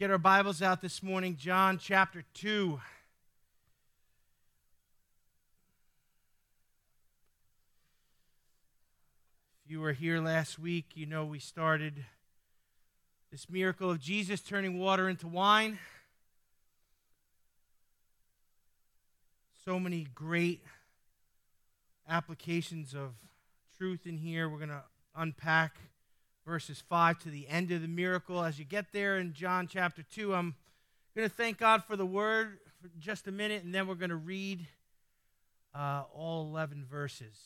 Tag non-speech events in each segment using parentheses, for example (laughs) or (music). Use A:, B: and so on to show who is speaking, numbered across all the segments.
A: get our Bibles out this morning, John chapter 2. If you were here last week, you know we started this miracle of Jesus turning water into wine. So many great applications of truth in here. We're going to unpack verses 5 to the end of the miracle. As you get there in John chapter 2, I'm going to thank God for the word for just a minute, and then we're going to read uh, all 11 verses.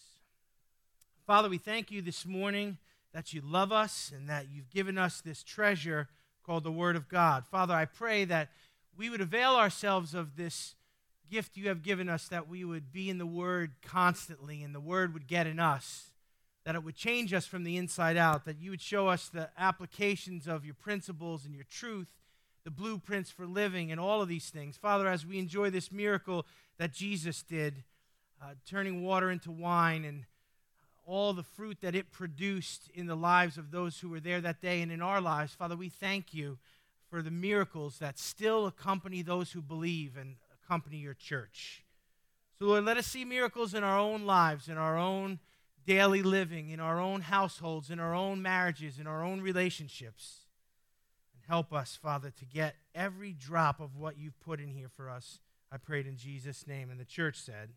A: Father, we thank you this morning that you love us and that you've given us this treasure called the Word of God. Father, I pray that we would avail ourselves of this gift you have given us, that we would be in the Word constantly and the Word would get in us that it would change us from the inside out, that you would show us the applications of your principles and your truth, the blueprints for living, and all of these things. Father, as we enjoy this miracle that Jesus did, uh, turning water into wine and all the fruit that it produced in the lives of those who were there that day and in our lives, Father, we thank you for the miracles that still accompany those who believe and accompany your church. So, Lord, let us see miracles in our own lives, in our own daily living, in our own households, in our own marriages, in our own relationships. And help us, Father, to get every drop of what you've put in here for us. I prayed in Jesus' name. And the church said,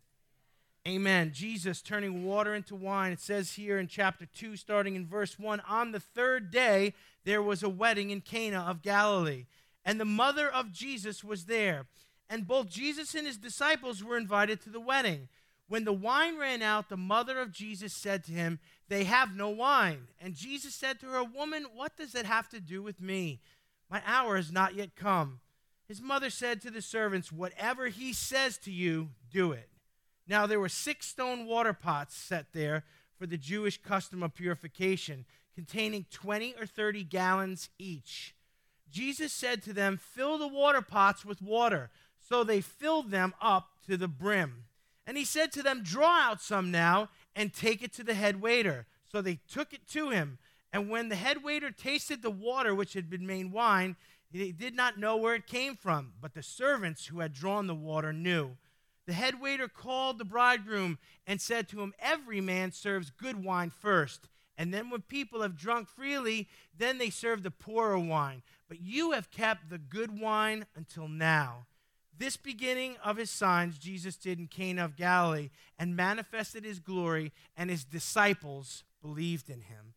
A: Amen. Jesus turning water into wine. It says here in chapter 2, starting in verse 1 On the third day, there was a wedding in Cana of Galilee, and the mother of Jesus was there. And both Jesus and his disciples were invited to the wedding. When the wine ran out, the mother of Jesus said to him, They have no wine. And Jesus said to her, Woman, what does it have to do with me? My hour has not yet come. His mother said to the servants, Whatever he says to you, do it. Now there were six stone water pots set there for the Jewish custom of purification, containing 20 or 30 gallons each. Jesus said to them, Fill the water pots with water. So they filled them up to the brim. And he said to them, Draw out some now and take it to the head waiter. So they took it to him. And when the head waiter tasted the water which had been made wine, he did not know where it came from, but the servants who had drawn the water knew. The head waiter called the bridegroom and said to him, Every man serves good wine first, and then when people have drunk freely, then they serve the poorer wine. But you have kept the good wine until now. This beginning of his signs Jesus did in Cana of Galilee and manifested his glory, and his disciples believed in him.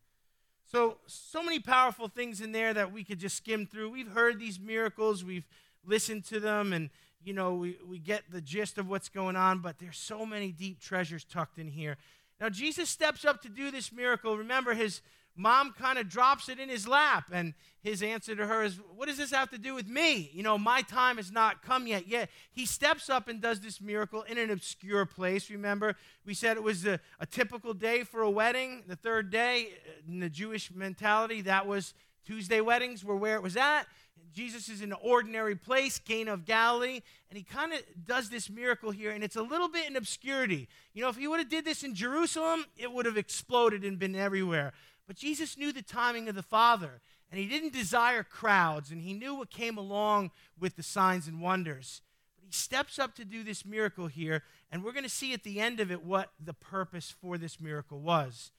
A: So, so many powerful things in there that we could just skim through. We've heard these miracles, we've listened to them, and you know, we, we get the gist of what's going on, but there's so many deep treasures tucked in here. Now, Jesus steps up to do this miracle. Remember, his mom kind of drops it in his lap, and his answer to her is, What does this have to do with me? You know, my time has not come yet. Yet he steps up and does this miracle in an obscure place. Remember, we said it was a, a typical day for a wedding. The third day, in the Jewish mentality, that was Tuesday weddings were where it was at. Jesus is in an ordinary place, Cana of Galilee, and he kind of does this miracle here, and it's a little bit in obscurity. You know, if he would have did this in Jerusalem, it would have exploded and been everywhere. But Jesus knew the timing of the Father, and he didn't desire crowds, and he knew what came along with the signs and wonders. But he steps up to do this miracle here, and we're going to see at the end of it what the purpose for this miracle was.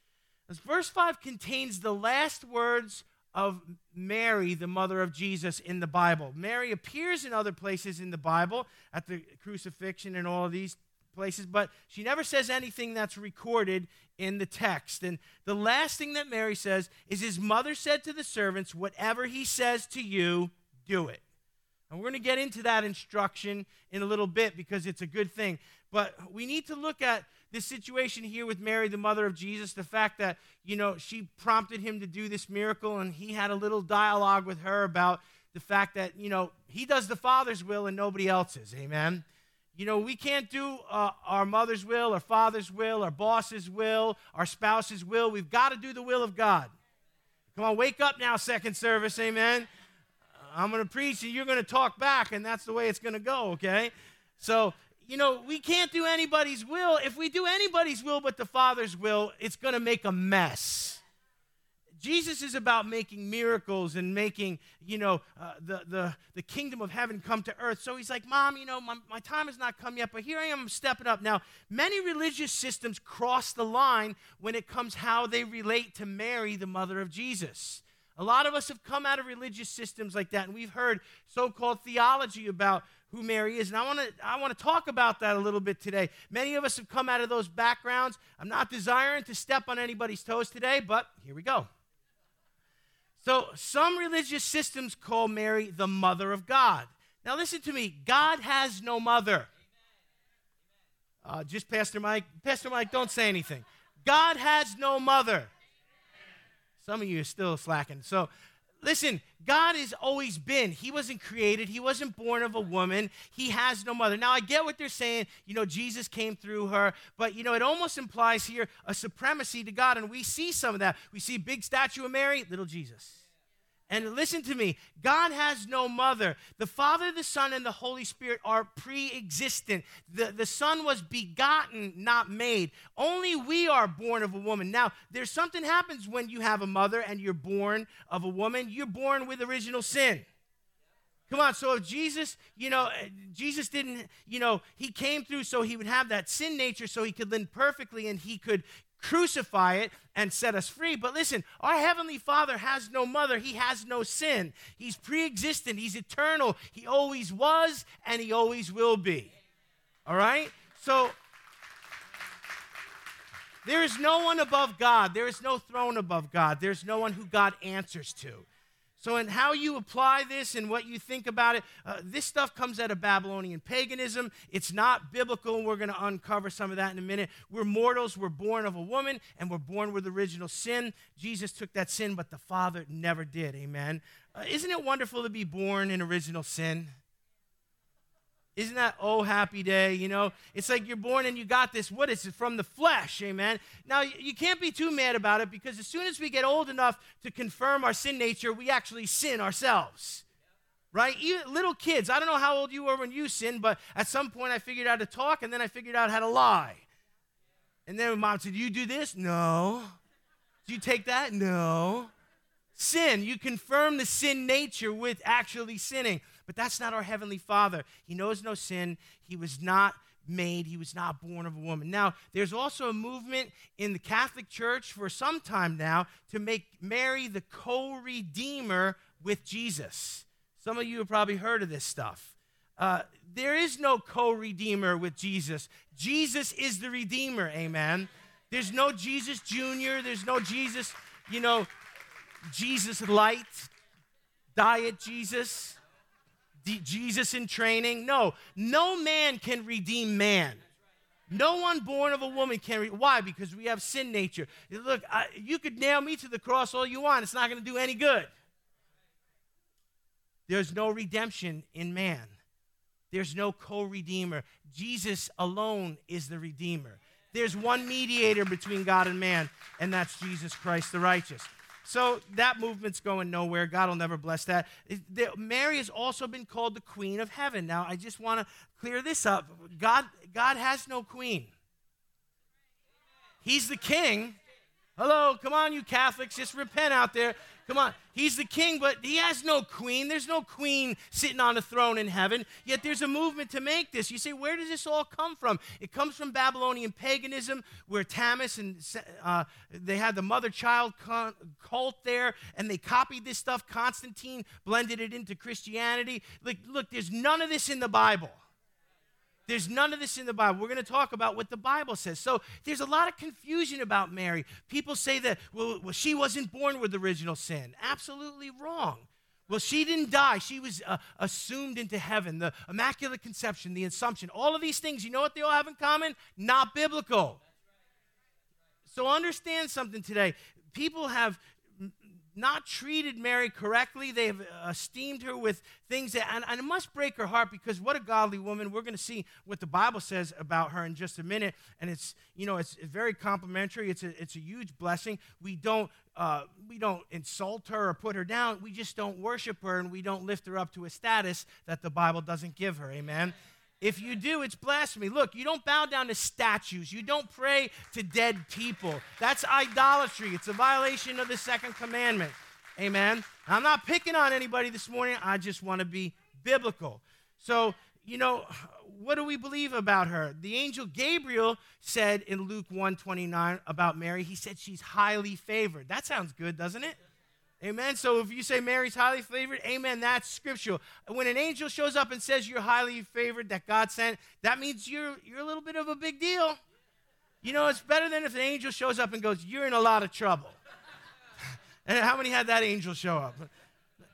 A: As verse 5 contains the last words of Mary, the mother of Jesus, in the Bible. Mary appears in other places in the Bible, at the crucifixion and all of these places, but she never says anything that's recorded in the text. And the last thing that Mary says is his mother said to the servants, Whatever he says to you, do it. And we're going to get into that instruction in a little bit because it's a good thing. But we need to look at this situation here with Mary, the mother of Jesus, the fact that, you know, she prompted him to do this miracle and he had a little dialogue with her about the fact that, you know, he does the Father's will and nobody else's. Amen. You know, we can't do uh, our mother's will, our father's will, our boss's will, our spouse's will. We've got to do the will of God. Come on, wake up now, second service, amen. I'm going to preach and you're going to talk back, and that's the way it's going to go, okay? So, you know, we can't do anybody's will. If we do anybody's will but the Father's will, it's going to make a mess. Jesus is about making miracles and making, you know, uh, the, the, the kingdom of heaven come to earth. So he's like, Mom, you know, my, my time has not come yet, but here I am, stepping up. Now, many religious systems cross the line when it comes how they relate to Mary, the mother of Jesus. A lot of us have come out of religious systems like that, and we've heard so called theology about who Mary is. And I want to I want to talk about that a little bit today. Many of us have come out of those backgrounds. I'm not desiring to step on anybody's toes today, but here we go. So, some religious systems call Mary the mother of God. Now, listen to me God has no mother. Uh, just Pastor Mike. Pastor Mike, don't say anything. God has no mother. Some of you are still slacking. So, listen, God has always been. He wasn't created. He wasn't born of a woman. He has no mother. Now, I get what they're saying. You know, Jesus came through her, but, you know, it almost implies here a supremacy to God, and we see some of that. We see big statue of Mary, little Jesus. And listen to me God has no mother. The Father, the Son, and the Holy Spirit are pre existent. The, the Son was begotten, not made. Only we are born of a woman. Now, there's something happens when you have a mother and you're born of a woman. You're born with original sin. Come on, so if Jesus, you know, eh, Jesus didn't, you know, he came through so he would have that sin nature so he could live perfectly and he could crucify it and set us free. But listen, our Heavenly Father has no mother, He has no sin. He's pre existent, He's eternal. He always was, and He always will be. All right? So, there is no one above God. There is no throne above God. There's no one who God answers to. So, in how you apply this and what you think about it, uh, this stuff comes out of Babylonian paganism. It's not biblical, and we're going to uncover some of that in a minute. We're mortals, we're born of a woman, and we're born with original sin. Jesus took that sin, but the Father never did. Amen. Uh, isn't it wonderful to be born in original sin? Isn't that oh happy day? You know, it's like you're born and you got this. What is it from the flesh? Amen. Now you can't be too mad about it because as soon as we get old enough to confirm our sin nature, we actually sin ourselves. Right? Even little kids. I don't know how old you were when you sinned, but at some point I figured out to talk and then I figured out how to lie. And then mom said, "You do this? No. Do you take that? No." Sin. You confirm the sin nature with actually sinning. But that's not our Heavenly Father. He knows no sin. He was not made, he was not born of a woman. Now, there's also a movement in the Catholic Church for some time now to make Mary the co redeemer with Jesus. Some of you have probably heard of this stuff. Uh, there is no co redeemer with Jesus. Jesus is the redeemer, amen. There's no Jesus Jr., there's no Jesus, you know, Jesus light, diet Jesus. Jesus in training. No, no man can redeem man. No one born of a woman can. Re- Why? Because we have sin nature. Look, I, you could nail me to the cross all you want. It's not going to do any good. There's no redemption in man. There's no co-redeemer. Jesus alone is the redeemer. There's one mediator between God and man, and that's Jesus Christ the righteous. So that movement's going nowhere. God will never bless that. Mary has also been called the Queen of Heaven. Now, I just want to clear this up. God, God has no queen. He's the king. Hello, come on, you Catholics, just repent out there. Come on. He's the king, but he has no queen. There's no queen sitting on a throne in heaven. Yet there's a movement to make this. You say, where does this all come from? It comes from Babylonian paganism, where Tammuz and uh, they had the mother child cult there, and they copied this stuff. Constantine blended it into Christianity. Like, look, there's none of this in the Bible. There's none of this in the Bible. We're going to talk about what the Bible says. So there's a lot of confusion about Mary. People say that, well, well she wasn't born with original sin. Absolutely wrong. Well, she didn't die. She was uh, assumed into heaven. The Immaculate Conception, the Assumption, all of these things, you know what they all have in common? Not biblical. So understand something today. People have not treated Mary correctly. They've esteemed her with things that, and, and, it must break her heart because what a godly woman. We're going to see what the Bible says about her in just a minute. And it's, you know, it's, very complimentary. It's a, it's a huge blessing. We don't, uh, we don't insult her or put her down. We just don't worship her and we don't lift her up to a status that the Bible doesn't give her. Amen. If you do, it's blasphemy. Look, you don't bow down to statues. You don't pray to dead people. That's idolatry. It's a violation of the second commandment. Amen. I'm not picking on anybody this morning. I just want to be biblical. So, you know, what do we believe about her? The angel Gabriel said in Luke 129 about Mary, he said she's highly favored. That sounds good, doesn't it? Amen. So if you say Mary's highly favored, amen, that's scriptural. When an angel shows up and says you're highly favored, that God sent, that means you're, you're a little bit of a big deal. You know, it's better than if an angel shows up and goes, You're in a lot of trouble. (laughs) and how many had that angel show up?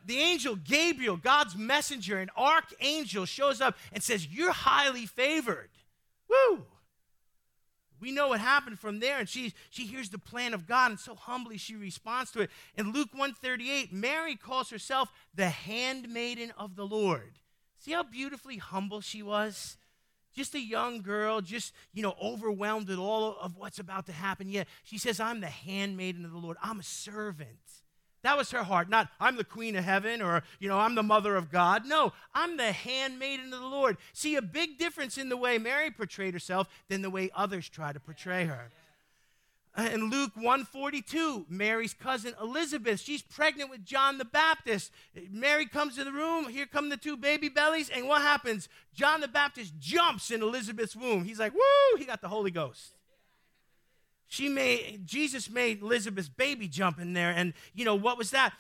A: The angel Gabriel, God's messenger, an archangel, shows up and says, You're highly favored. Woo! We know what happened from there, and she, she hears the plan of God, and so humbly she responds to it. In Luke 138, Mary calls herself the handmaiden of the Lord. See how beautifully humble she was? Just a young girl, just, you know, overwhelmed with all of what's about to happen. Yet she says, I'm the handmaiden of the Lord. I'm a servant. That was her heart. Not, I'm the queen of heaven or, you know, I'm the mother of God. No, I'm the handmaiden of the Lord. See, a big difference in the way Mary portrayed herself than the way others try to portray her. Uh, in Luke 142, Mary's cousin Elizabeth, she's pregnant with John the Baptist. Mary comes to the room, here come the two baby bellies, and what happens? John the Baptist jumps in Elizabeth's womb. He's like, woo, he got the Holy Ghost she made jesus made elizabeth's baby jump in there and you know what was that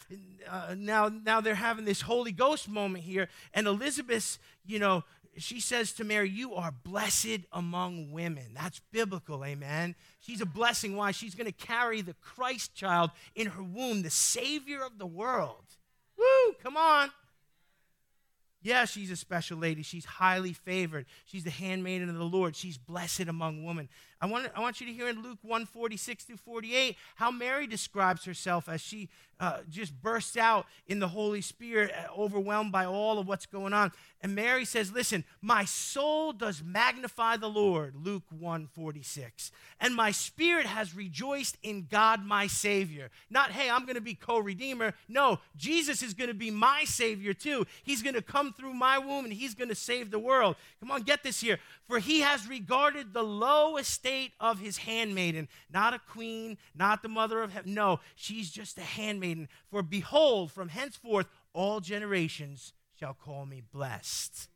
A: uh, now now they're having this holy ghost moment here and elizabeth you know she says to mary you are blessed among women that's biblical amen she's a blessing why she's going to carry the christ child in her womb the savior of the world woo come on yeah, she's a special lady. She's highly favored. She's the handmaiden of the Lord. She's blessed among women. I want, I want you to hear in Luke 1 46 through 48 how Mary describes herself as she uh, just bursts out in the Holy Spirit, uh, overwhelmed by all of what's going on. And Mary says, Listen, my soul does magnify the Lord, Luke 1 46. And my spirit has rejoiced in God my Savior. Not, hey, I'm going to be co redeemer. No, Jesus is going to be my Savior too. He's going to come through my womb and he's going to save the world. Come on, get this here. For he has regarded the low estate of his handmaiden, not a queen, not the mother of heaven. No, she's just a handmaiden. For behold, from henceforth all generations shall call me blessed.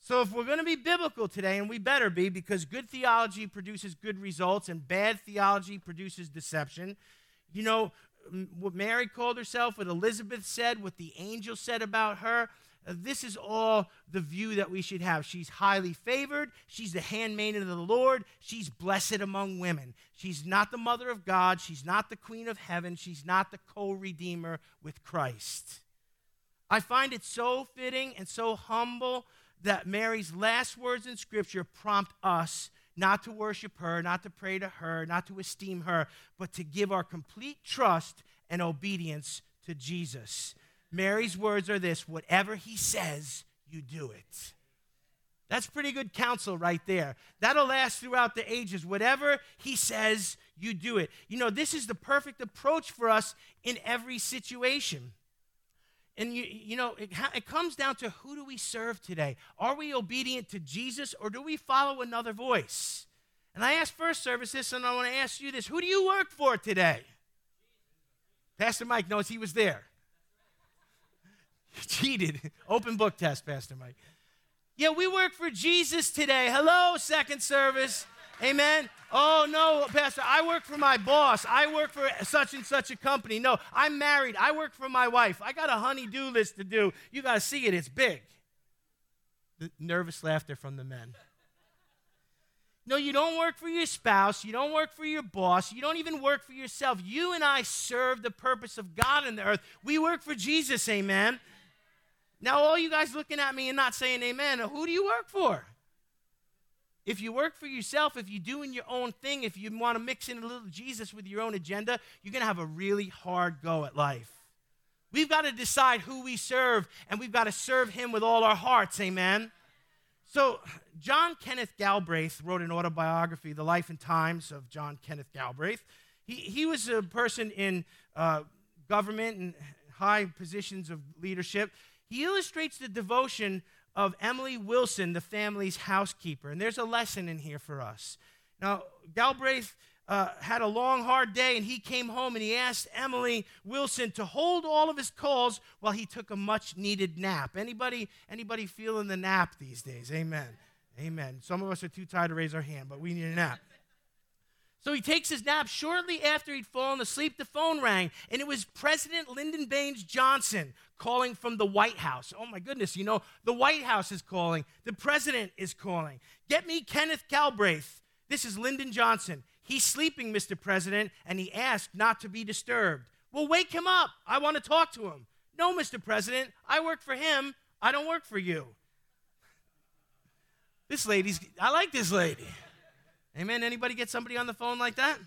A: So, if we're going to be biblical today, and we better be, because good theology produces good results and bad theology produces deception, you know, what Mary called herself, what Elizabeth said, what the angel said about her, this is all the view that we should have. She's highly favored. She's the handmaiden of the Lord. She's blessed among women. She's not the mother of God. She's not the queen of heaven. She's not the co redeemer with Christ. I find it so fitting and so humble that Mary's last words in Scripture prompt us not to worship her, not to pray to her, not to esteem her, but to give our complete trust and obedience to Jesus. Mary's words are this whatever he says, you do it. That's pretty good counsel right there. That'll last throughout the ages. Whatever he says, you do it. You know, this is the perfect approach for us in every situation. And you, you know, it, it comes down to who do we serve today? Are we obedient to Jesus or do we follow another voice? And I asked first service this, and I want to ask you this who do you work for today? Pastor Mike knows he was there. (laughs) Cheated. Open book test, Pastor Mike. Yeah, we work for Jesus today. Hello, second service. Amen. Oh, no, Pastor, I work for my boss. I work for such and such a company. No, I'm married. I work for my wife. I got a honey do list to do. You got to see it, it's big. The nervous laughter from the men. No, you don't work for your spouse. You don't work for your boss. You don't even work for yourself. You and I serve the purpose of God in the earth. We work for Jesus, amen. Now, all you guys looking at me and not saying amen, who do you work for? If you work for yourself, if you're doing your own thing, if you want to mix in a little Jesus with your own agenda, you're going to have a really hard go at life. We've got to decide who we serve, and we've got to serve Him with all our hearts. Amen. So, John Kenneth Galbraith wrote an autobiography, The Life and Times of John Kenneth Galbraith. He, he was a person in uh, government and high positions of leadership. He illustrates the devotion of Emily Wilson, the family's housekeeper. And there's a lesson in here for us. Now, Galbraith uh, had a long, hard day, and he came home and he asked Emily Wilson to hold all of his calls while he took a much-needed nap. Anybody, anybody feeling the nap these days? Amen. Amen. Some of us are too tired to raise our hand, but we need a nap. So he takes his nap. Shortly after he'd fallen asleep, the phone rang, and it was President Lyndon Baines Johnson calling from the White House. Oh my goodness, you know, the White House is calling, the president is calling. Get me Kenneth Galbraith. This is Lyndon Johnson. He's sleeping, Mr. President, and he asked not to be disturbed. Well, wake him up. I want to talk to him. No, Mr. President, I work for him. I don't work for you. This lady's, I like this lady. Amen. Anybody get somebody on the phone like that?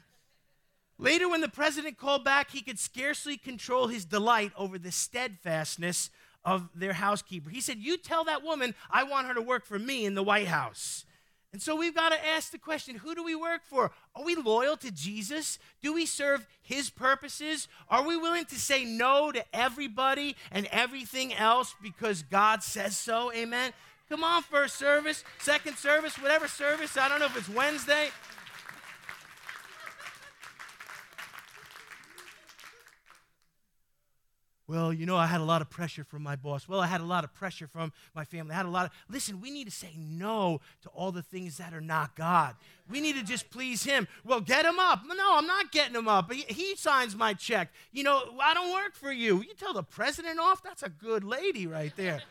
A: Later, when the president called back, he could scarcely control his delight over the steadfastness of their housekeeper. He said, You tell that woman I want her to work for me in the White House. And so we've got to ask the question who do we work for? Are we loyal to Jesus? Do we serve his purposes? Are we willing to say no to everybody and everything else because God says so? Amen. Come on, first service, second service, whatever service. I don't know if it's Wednesday. Well, you know, I had a lot of pressure from my boss. Well, I had a lot of pressure from my family. I had a lot of. Listen, we need to say no to all the things that are not God. We need to just please Him. Well, get him up. No, I'm not getting him up. He, he signs my check. You know, I don't work for you. You tell the president off? That's a good lady right there.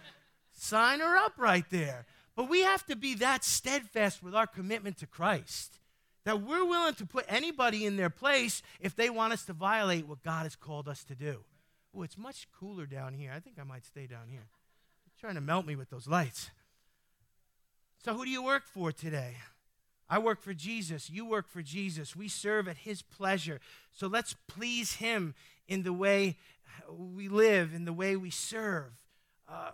A: Sign her up right there. But we have to be that steadfast with our commitment to Christ that we're willing to put anybody in their place if they want us to violate what God has called us to do. Oh, it's much cooler down here. I think I might stay down here. You're trying to melt me with those lights. So, who do you work for today? I work for Jesus. You work for Jesus. We serve at His pleasure. So let's please Him in the way we live, in the way we serve. Uh,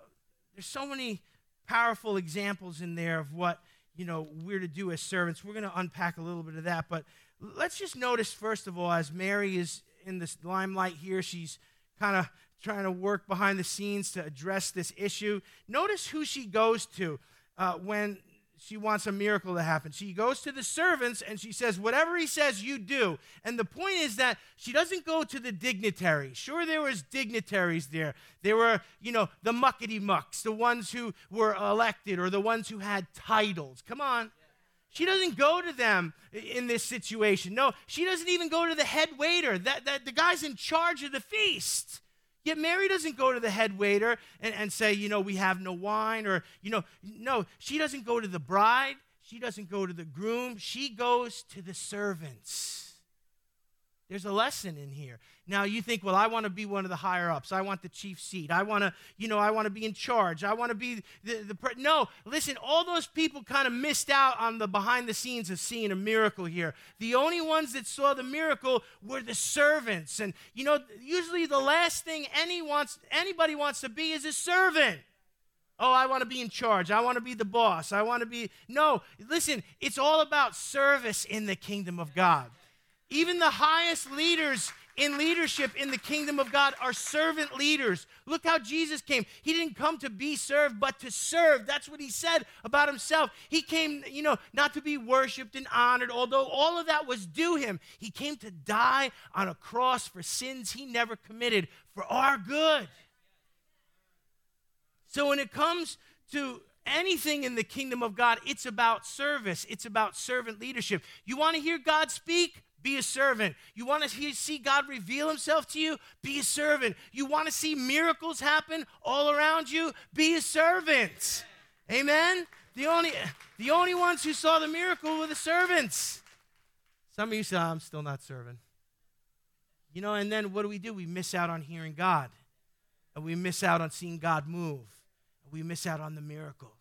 A: there's so many powerful examples in there of what you know we're to do as servants. We're going to unpack a little bit of that, but let's just notice first of all, as Mary is in this limelight here, she's kind of trying to work behind the scenes to address this issue. Notice who she goes to uh, when she wants a miracle to happen. She goes to the servants and she says, Whatever he says, you do. And the point is that she doesn't go to the dignitaries. Sure, there was dignitaries there. There were, you know, the muckety mucks, the ones who were elected or the ones who had titles. Come on. She doesn't go to them in this situation. No, she doesn't even go to the head waiter, that, that the guy's in charge of the feast. Yet Mary doesn't go to the head waiter and, and say, you know, we have no wine, or, you know, no, she doesn't go to the bride. She doesn't go to the groom. She goes to the servants. There's a lesson in here. Now you think, well, I want to be one of the higher ups. I want the chief seat. I want to, you know, I want to be in charge. I want to be the, the pre-. no. Listen, all those people kind of missed out on the behind the scenes of seeing a miracle here. The only ones that saw the miracle were the servants, and you know, usually the last thing any wants anybody wants to be is a servant. Oh, I want to be in charge. I want to be the boss. I want to be. No, listen, it's all about service in the kingdom of God. Even the highest leaders in leadership in the kingdom of God are servant leaders. Look how Jesus came. He didn't come to be served, but to serve. That's what he said about himself. He came, you know, not to be worshiped and honored, although all of that was due him. He came to die on a cross for sins he never committed for our good. So when it comes to anything in the kingdom of God, it's about service, it's about servant leadership. You want to hear God speak? Be a servant. You want to see God reveal himself to you? Be a servant. You want to see miracles happen all around you? Be a servant. Amen. The only the only ones who saw the miracle were the servants. Some of you say, oh, I'm still not serving. You know, and then what do we do? We miss out on hearing God. And we miss out on seeing God move. And we miss out on the miracles.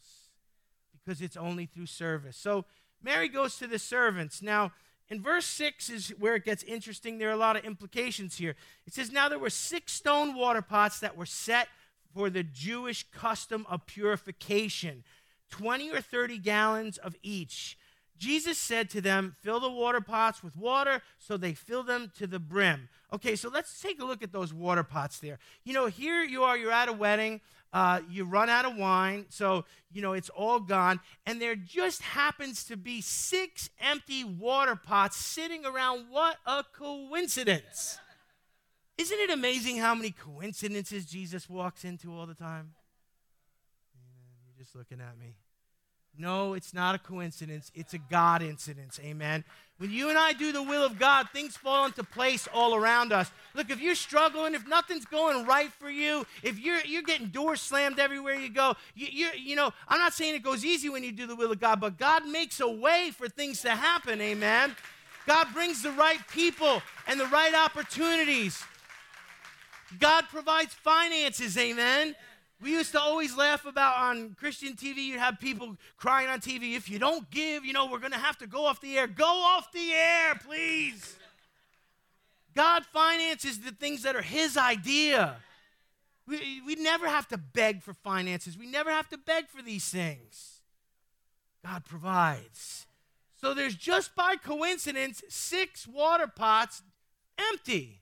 A: Because it's only through service. So Mary goes to the servants. Now, in verse 6 is where it gets interesting. There are a lot of implications here. It says, Now there were six stone water pots that were set for the Jewish custom of purification, 20 or 30 gallons of each. Jesus said to them, Fill the water pots with water, so they fill them to the brim. Okay, so let's take a look at those water pots there. You know, here you are, you're at a wedding, uh, you run out of wine, so, you know, it's all gone, and there just happens to be six empty water pots sitting around. What a coincidence! Isn't it amazing how many coincidences Jesus walks into all the time? You're just looking at me. No, it's not a coincidence. It's a God incidence. Amen. When you and I do the will of God, things fall into place all around us. Look, if you're struggling, if nothing's going right for you, if you're you're getting doors slammed everywhere you go, you you you know, I'm not saying it goes easy when you do the will of God, but God makes a way for things to happen. Amen. God brings the right people and the right opportunities. God provides finances. Amen. We used to always laugh about on Christian TV, you'd have people crying on TV, if you don't give, you know, we're going to have to go off the air. Go off the air, please. God finances the things that are His idea. We, we never have to beg for finances, we never have to beg for these things. God provides. So there's just by coincidence six water pots empty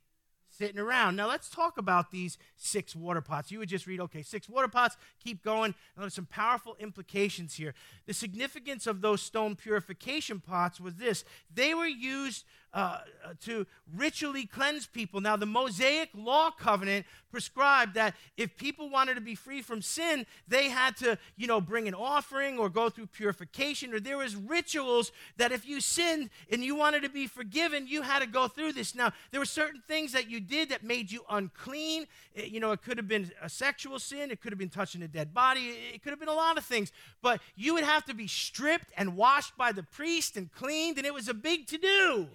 A: sitting around. Now let's talk about these six water pots. You would just read, okay, six water pots, keep going. Now there's some powerful implications here. The significance of those stone purification pots was this they were used uh, to ritually cleanse people. Now, the Mosaic Law covenant prescribed that if people wanted to be free from sin, they had to, you know, bring an offering or go through purification, or there was rituals that if you sinned and you wanted to be forgiven, you had to go through this. Now, there were certain things that you did that made you unclean. You know, it could have been a sexual sin, it could have been touching a dead body, it could have been a lot of things. But you would have to be stripped and washed by the priest and cleaned, and it was a big to do.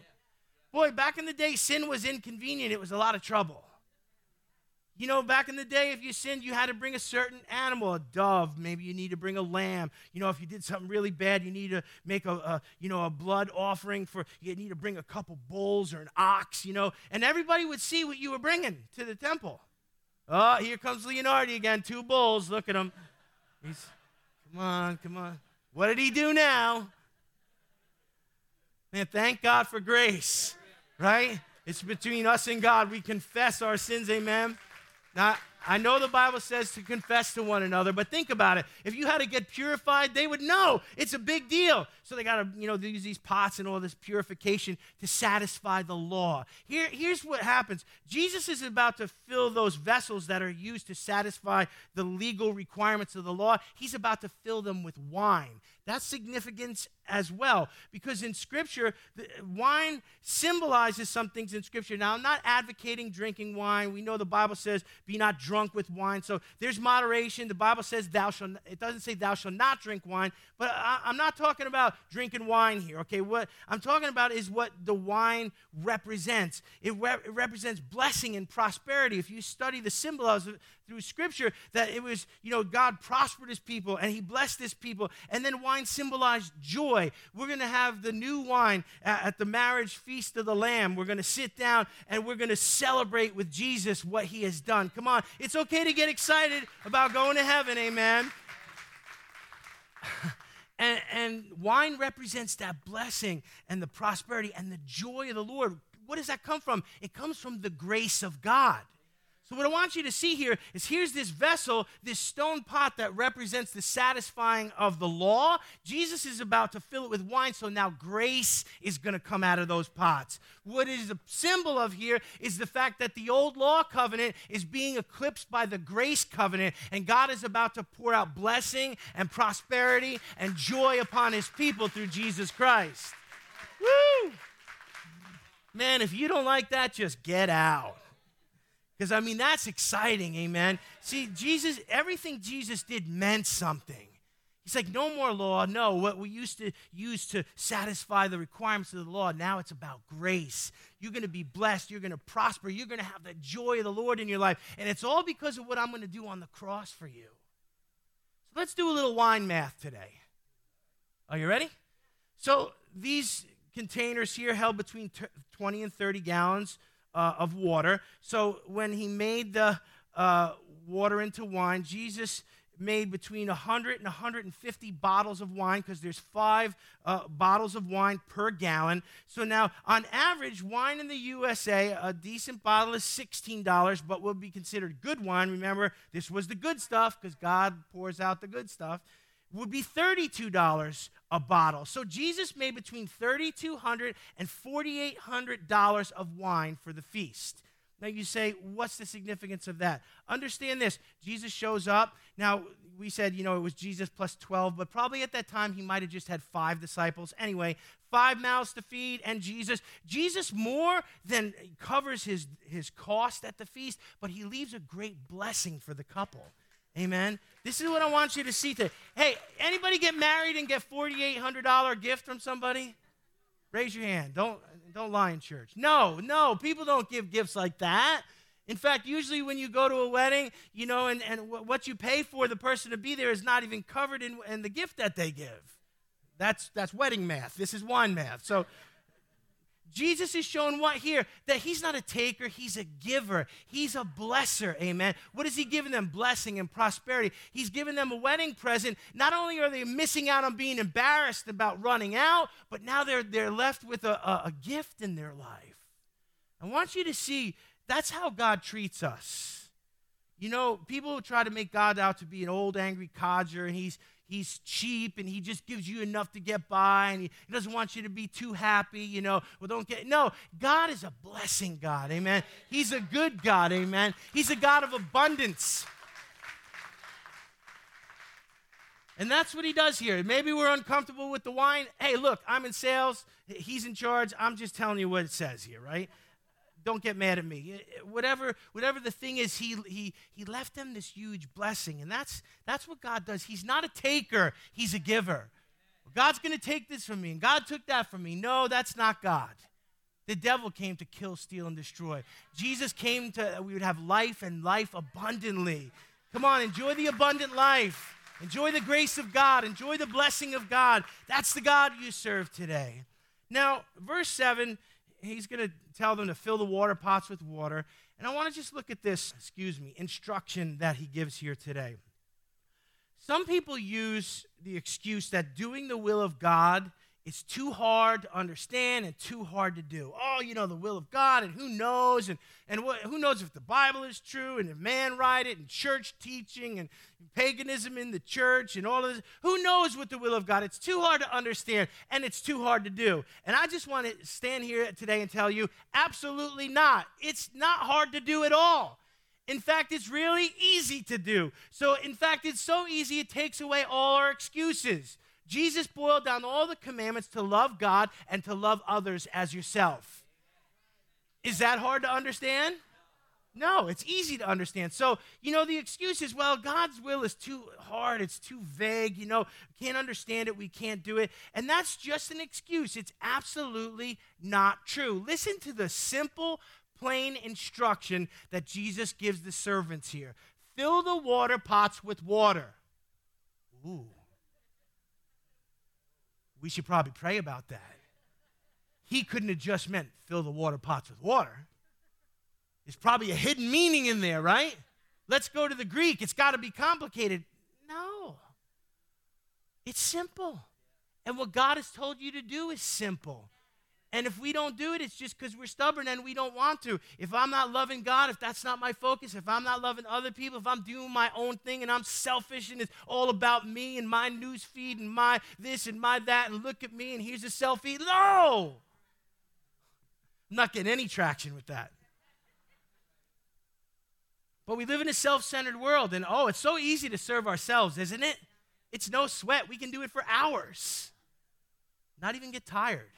A: Boy, back in the day, sin was inconvenient. It was a lot of trouble. You know, back in the day, if you sinned, you had to bring a certain animal, a dove. Maybe you need to bring a lamb. You know, if you did something really bad, you need to make a, a, you know, a blood offering for. You need to bring a couple bulls or an ox. You know, and everybody would see what you were bringing to the temple. Oh, here comes Leonardi again. Two bulls. Look at him. He's, come on, come on. What did he do now? Man, thank God for grace right? It's between us and God. We confess our sins, amen. Now, I know the Bible says to confess to one another, but think about it. If you had to get purified, they would know it's a big deal. So they got to, you know, use these pots and all this purification to satisfy the law. Here, here's what happens Jesus is about to fill those vessels that are used to satisfy the legal requirements of the law. He's about to fill them with wine. That's significance as well because in Scripture, wine symbolizes some things in Scripture. Now, I'm not advocating drinking wine. We know the Bible says, be not drunk with wine. So there's moderation. The Bible says, thou shalt, it doesn't say thou shalt not drink wine, but I, I'm not talking about drinking wine here, okay? What I'm talking about is what the wine represents. It, re- it represents blessing and prosperity. If you study the symbols through Scripture, that it was, you know, God prospered his people and he blessed his people. And then wine symbolized joy. We're going to have the new wine at, the marriage feast of the Lamb. We're going to sit down and we're going to celebrate with Jesus what he has done. Come on, it's okay to get excited about going to heaven, amen. (laughs) And, and, wine represents that blessing and the prosperity and the joy of the Lord. What does that come from? It comes from the grace of God. So, what I want you to see here is here's this vessel, this stone pot that represents the satisfying of the law. Jesus is about to fill it with wine, so now grace is going to come out of those pots. What is the symbol of here is the fact that the old law covenant is being eclipsed by the grace covenant, and God is about to pour out blessing and prosperity and joy upon his people through Jesus Christ. Woo! Man, if you don't like that, just get out. Because, I mean, that's exciting, amen. See, Jesus, everything Jesus did meant something. He's like, no more law. No, what we used to use to satisfy the requirements of the law, now it's about grace. You're going to be blessed. You're going to prosper. You're going to have the joy of the Lord in your life. And it's all because of what I'm going to do on the cross for you. So let's do a little wine math today. Are you ready? So these containers here held between 20 and 30 gallons uh, of water. So when he made the uh, water into wine, Jesus made between 100 and 150 bottles of wine because there's five uh, bottles of wine per gallon. So now, on average, wine in the USA, a decent bottle is $16, but will be considered good wine. Remember, this was the good stuff because God pours out the good stuff. Would be $32 a bottle. So Jesus made between $3,200 and $4,800 of wine for the feast. Now you say, what's the significance of that? Understand this Jesus shows up. Now, we said, you know, it was Jesus plus 12, but probably at that time he might have just had five disciples. Anyway, five mouths to feed, and Jesus. Jesus more than covers his, his cost at the feast, but he leaves a great blessing for the couple. Amen. This is what I want you to see today. Hey, anybody get married and get $4,800 gift from somebody? Raise your hand. Don't don't lie in church. No, no, people don't give gifts like that. In fact, usually when you go to a wedding, you know, and, and what you pay for the person to be there is not even covered in, in the gift that they give. That's, that's wedding math. This is wine math. So Jesus is showing what here? That he's not a taker, he's a giver. He's a blesser, amen. What is he giving them? Blessing and prosperity. He's giving them a wedding present. Not only are they missing out on being embarrassed about running out, but now they're, they're left with a, a, a gift in their life. I want you to see that's how God treats us. You know, people try to make God out to be an old, angry codger, and he's he's cheap and he just gives you enough to get by and he, he doesn't want you to be too happy, you know. Well, don't get, no, God is a blessing God, amen. He's a good God, amen. He's a God of abundance. And that's what he does here. Maybe we're uncomfortable with the wine. Hey, look, I'm in sales. He's in charge. I'm just telling you what it says here, right? Don't get mad at me. Eh, eh, whatever, whatever the thing is, he, he, he left them this huge blessing. And that's, that's what God does. He's not a taker, He's a giver. God's going to take this from me, and God took that from me. No, that's not God. The devil came to kill, steal, and destroy. Jesus came to, we would have life and life abundantly. Come on, enjoy the abundant life. Enjoy the grace of God. Enjoy the blessing of God. That's the God you serve today. Now, verse 7 he's going to tell them to fill the water pots with water. And I want to just look at this, excuse me, instruction that he gives here today. Some people use the excuse that doing the will of God it's too hard to understand and too hard to do. Oh, you know, the will of God, and who knows, and, and who knows if the Bible is true, and if man write it, and church teaching, and paganism in the church, and all of this. Who knows what the will of God? It's too hard to understand, and it's too hard to do. And I just want to stand here today and tell you absolutely not. It's not hard to do at all. In fact, it's really easy to do. So, in fact, it's so easy, it takes away all our excuses. Jesus boiled down all the commandments to love God and to love others as yourself. Is that hard to understand? No, it's easy to understand. So, you know, the excuse is, well, God's will is too hard, it's too vague, you know, can't understand it, we can't do it. And that's just an excuse. It's absolutely not true. Listen to the simple, plain instruction that Jesus gives the servants here fill the water pots with water. Ooh. We should probably pray about that. He couldn't have just meant fill the water pots with water. There's probably a hidden meaning in there, right? Let's go to the Greek. It's got to be complicated. No. It's simple. And what God has told you to do is simple. And if we don't do it, it's just because we're stubborn and we don't want to. If I'm not loving God, if that's not my focus, if I'm not loving other people, if I'm doing my own thing and I'm selfish and it's all about me and my news feed and my this and my that, and look at me and here's a selfie. No! I'm not getting any traction with that. But we live in a self centered world, and oh, it's so easy to serve ourselves, isn't it? It's no sweat. We can do it for hours, not even get tired.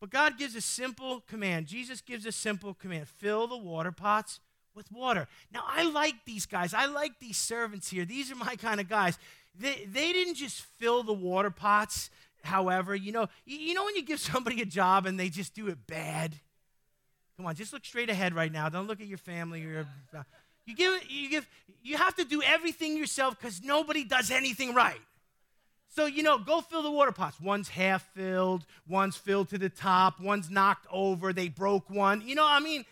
A: But God gives a simple command. Jesus gives a simple command fill the water pots with water. Now, I like these guys. I like these servants here. These are my kind of guys. They, they didn't just fill the water pots, however. You know, you, you know when you give (laughs) somebody a job and they just do it bad? Come on, just look straight ahead right now. Don't look at your family or your, uh, you give you give you have to do everything yourself because nobody does anything right. So, you know, go fill the water pots. One's half filled, one's filled to the top, one's knocked over, they broke one. You know, I mean,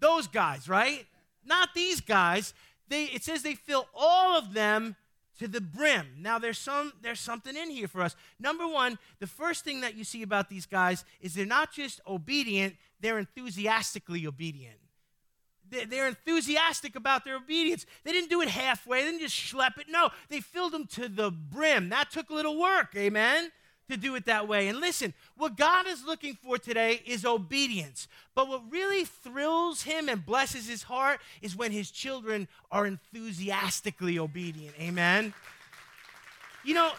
A: those guys, right? Not these guys. they, it says they fill all of them to the brim. Now there's some there's something in here for us. Number 1, the first thing that you see about these guys is they're not just obedient, they're enthusiastically obedient. They're enthusiastic about their obedience. They didn't do it halfway. They didn't just schlep it. No, they filled them to the brim. That took a little work, amen, to do it that way. And listen, what God is looking for today is obedience. But what really thrills him and blesses his heart is when his children are enthusiastically obedient, amen. You know,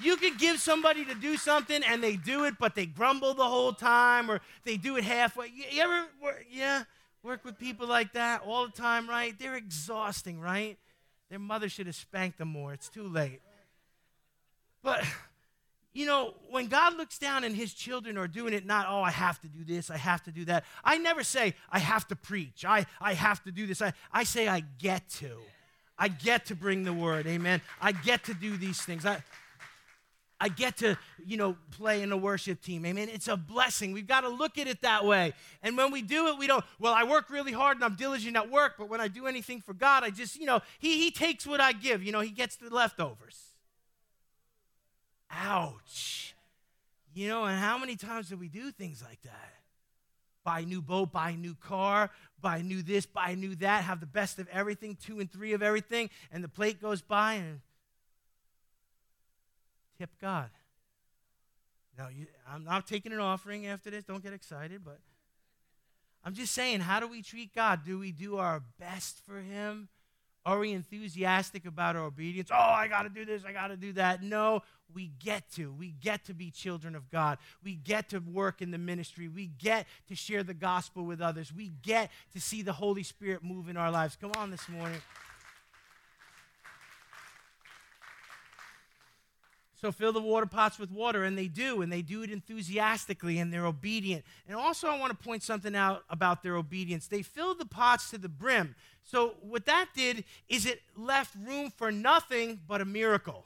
A: you could give somebody to do something and they do it, but they grumble the whole time or they do it halfway. You ever, yeah? Work with people like that all the time, right? They're exhausting, right? Their mother should have spanked them more. It's too late. But, you know, when God looks down and his children are doing it, not, oh, I have to do this, I have to do that. I never say, I have to preach, I, I have to do this. I, I say, I get to. I get to bring the word, amen. I get to do these things. I, I get to, you know, play in the worship team. Amen. It's a blessing. We've got to look at it that way. And when we do it, we don't, well, I work really hard and I'm diligent at work, but when I do anything for God, I just, you know, He, he takes what I give. You know, He gets the leftovers. Ouch. You know, and how many times do we do things like that? Buy a new boat, buy a new car, buy a new this, buy a new that, have the best of everything, two and three of everything, and the plate goes by and God. Now, you, I'm not taking an offering after this. Don't get excited, but I'm just saying, how do we treat God? Do we do our best for Him? Are we enthusiastic about our obedience? Oh, I got to do this, I got to do that. No, we get to. We get to be children of God. We get to work in the ministry. We get to share the gospel with others. We get to see the Holy Spirit move in our lives. Come on this morning. So fill the water pots with water, and they do, and they do it enthusiastically, and they're obedient. And also, I want to point something out about their obedience. They filled the pots to the brim. So, what that did is it left room for nothing but a miracle.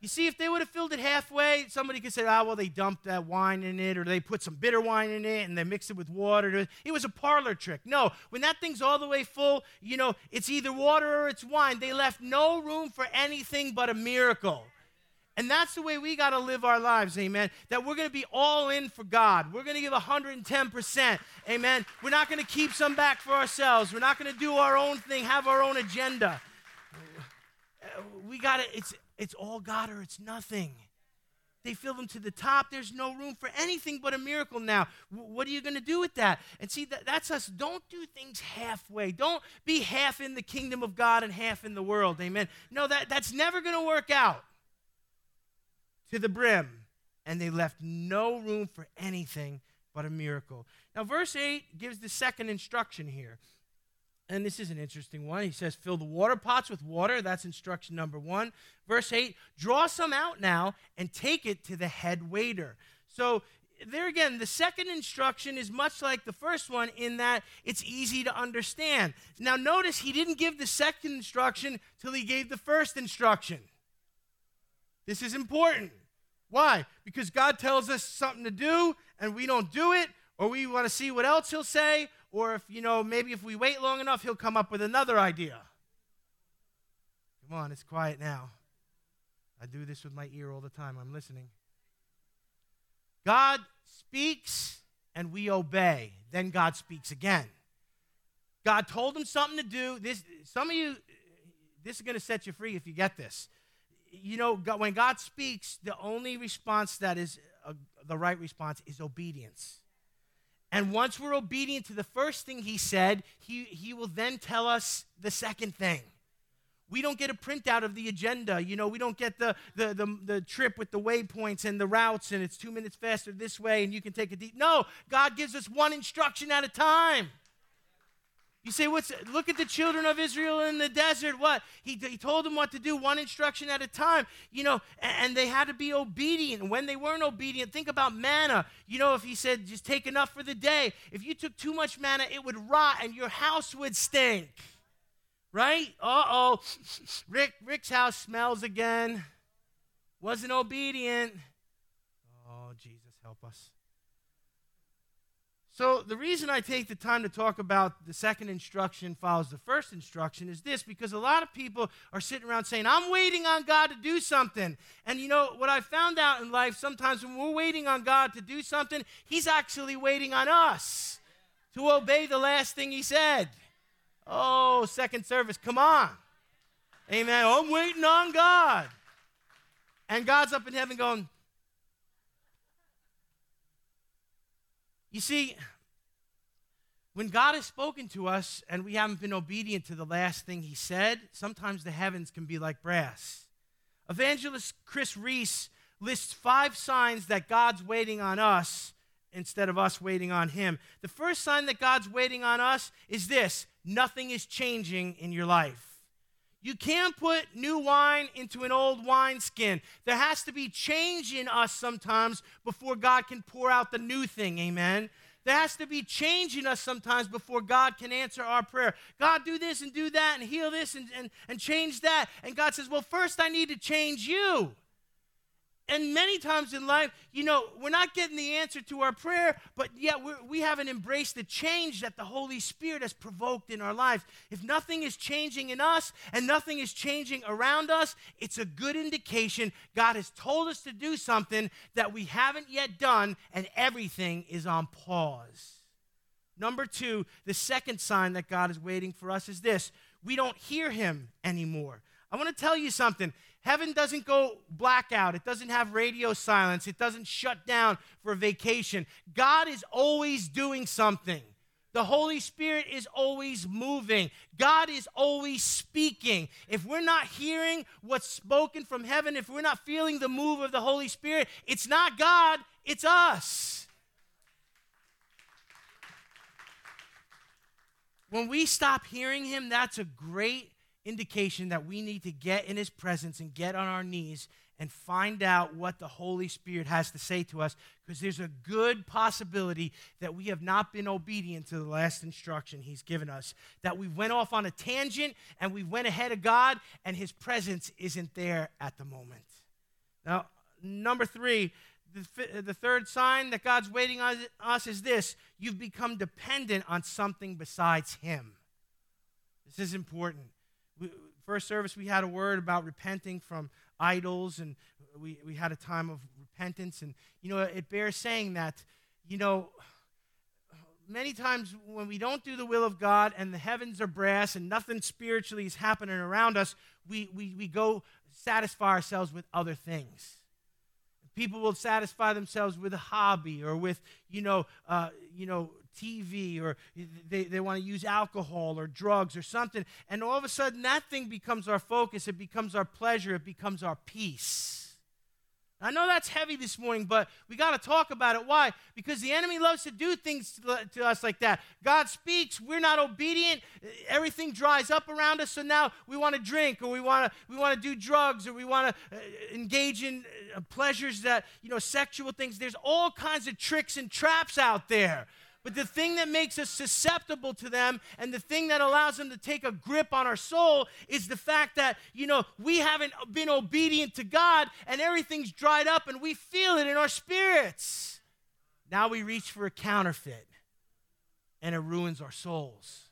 A: You see, if they would have filled it halfway, somebody could say, oh, well, they dumped that wine in it, or they put some bitter wine in it, and they mixed it with water. It was a parlor trick. No, when that thing's all the way full, you know, it's either water or it's wine. They left no room for anything but a miracle. And that's the way we got to live our lives, amen. That we're going to be all in for God. We're going to give 110%, amen. We're not going to keep some back for ourselves. We're not going to do our own thing, have our own agenda. We got to, it's, it's all God or it's nothing. They fill them to the top. There's no room for anything but a miracle now. what are you going to do with that? And see, that, that's us. Don't do things halfway. Don't be half in the kingdom of God and half in the world. Amen. No, that, that's never going to work out to the brim, and they left no room for anything but a miracle. Now, verse 8 gives the second instruction here. And this is an interesting one. He says, Fill the water pots with water. That's instruction number one. Verse 8 Draw some out now and take it to the head waiter. So, there again, the second instruction is much like the first one in that it's easy to understand. Now, notice he didn't give the second instruction till he gave the first instruction. This is important. Why? Because God tells us something to do and we don't do it, or we want to see what else He'll say, or if, you know, maybe if we wait long enough, He'll come up with another idea. Come on, it's quiet now. I do this with my ear all the time. I'm listening. God speaks and we obey. Then God speaks again. God told him something to do. This, some of you, this is going to set you free if you get this you know, when God speaks, the only response that is uh, the right response is obedience. And once we're obedient to the first thing he said, he, he will then tell us the second thing. We don't get a printout of the agenda. You know, we don't get the, the, the, the, trip with the waypoints and the routes, and it's two minutes faster this way, and you can take a deep. No, God gives us one instruction at a time. You say, what's look at the children of Israel in the desert. What? He, he told them what to do, one instruction at a time. You know, and, and they had to be obedient. When they weren't obedient, think about manna. You know, if he said, just take enough for the day, if you took too much manna, it would rot and your house would stink. Right? Uh-oh. (laughs) Rick, Rick's house smells again. Wasn't obedient. Oh, Jesus, help us. So, the reason I take the time to talk about the second instruction follows the first instruction is this because a lot of people are sitting around saying, I'm waiting on God to do something. And you know, what I found out in life, sometimes when we're waiting on God to do something, He's actually waiting on us to obey the last thing He said. Oh, second service, come on. Amen. Oh, I'm waiting on God. And God's up in heaven going, You see, when God has spoken to us and we haven't been obedient to the last thing he said, sometimes the heavens can be like brass. Evangelist Chris Reese lists five signs that God's waiting on us instead of us waiting on him. The first sign that God's waiting on us is this nothing is changing in your life. You can't put new wine into an old wineskin. There has to be change in us sometimes before God can pour out the new thing. Amen. There has to be change in us sometimes before God can answer our prayer. God, do this and do that and heal this and, and, and change that. And God says, Well, first I need to change you and many times in life, you know, we're not getting the answer to our prayer, but yet we have not embraced the change that the Holy Spirit has provoked in our lives. If nothing is changing in us and nothing is changing around us, it's a good indication God has told us to do something that we haven't yet done, and everything is on pause. Number two, the second sign that God is waiting for us is this we don't hear Him anymore. I want to tell you something. Heaven doesn't go blackout. It doesn't have radio silence. It doesn't shut down for vacation. God is always doing something. The Holy Spirit is always moving. God is always speaking. If we're not hearing what's spoken from heaven, if we're not feeling the move of the Holy Spirit, it's not God, it's us. When we stop hearing Him, that's a great indication that we need to get in his presence and get on our knees and find out what the Holy Spirit has to say to us because there's a good possibility that we have not been obedient to the last instruction he's given us. That we went off on a tangent and we went ahead of God and his presence isn't there at the moment. Now, number three, the, the third sign that God's waiting on us is this you've become dependent on something besides him. This is important first service, we had a word about repenting from idols, and we, we had a time of repentance. And, you know, it bears saying that, you know, many times when we don't do the will of God and the heavens are brass and nothing spiritually is happening around us, we, we, we go satisfy ourselves with other things. People will satisfy themselves with a hobby or with, you know, uh, you know, TV or they, they want to use alcohol or drugs or something. And all of a sudden, that thing becomes our focus. It becomes our pleasure. It becomes our peace. I know that's heavy this morning, but we got to talk about it. Why? Because the enemy loves to do things to, to, us like that. God speaks, we're not obedient, everything dries up around us, so now we want to drink or we want to we want to do drugs or we want to uh, engage in uh, pleasures that, you know, sexual things. There's all kinds of tricks and traps out there. But the thing that makes us susceptible to them and the thing that allows them to take a grip on our soul is the fact that, you know, we haven't been obedient to God and everything's dried up and we feel it in our spirits. Now we reach for a counterfeit and it ruins our souls.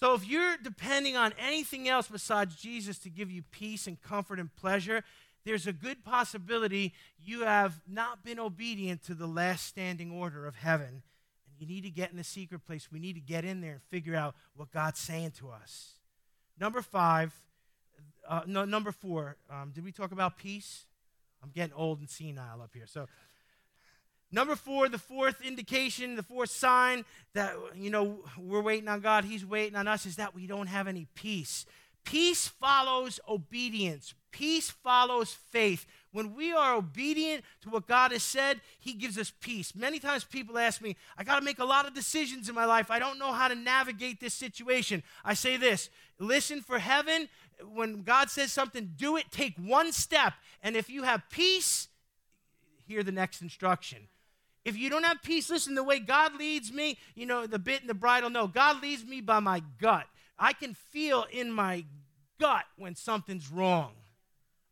A: So if you're depending on anything else besides Jesus to give you peace and comfort and pleasure, there's a good possibility you have not been obedient to the last standing order of heaven. And you need to get in the secret place. We need to get in there and figure out what God's saying to us. Number five, uh, no, number four, um, did we talk about peace? I'm getting old and senile up here. So, number four, the fourth indication, the fourth sign that, you know, we're waiting on God, He's waiting on us, is that we don't have any peace. Peace follows obedience. Peace follows faith. When we are obedient to what God has said, He gives us peace. Many times people ask me, I got to make a lot of decisions in my life. I don't know how to navigate this situation. I say this listen for heaven. When God says something, do it. Take one step. And if you have peace, hear the next instruction. If you don't have peace, listen, the way God leads me, you know, the bit and the bridle, no. God leads me by my gut. I can feel in my gut when something's wrong.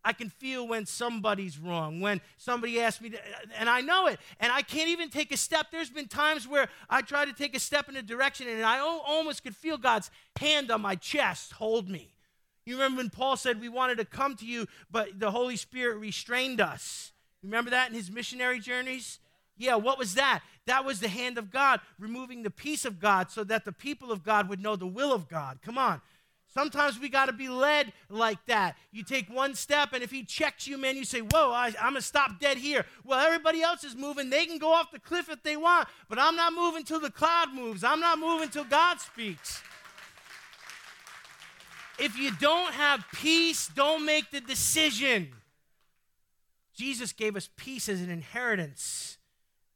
A: I can feel when somebody's wrong, when somebody asks me to, and I know it, and I can't even take a step. There's been times where I try to take a step in a direction, and I almost could feel God's hand on my chest hold me. You remember when Paul said we wanted to come to you, but the Holy Spirit restrained us. Remember that in his missionary journeys? Yeah, what was that? That was the hand of God removing the peace of God so that the people of God would know the will of God. Come on. Sometimes we got to be led like that. You take one step, and if he checks you, man, you say, Whoa, I, am going to stop dead here. Well, everybody else is moving. They can go off the cliff if they want, but I'm not moving till the cloud moves. I'm not moving till God speaks. If you don't have peace, don't make the decision. Jesus gave us peace as an inheritance.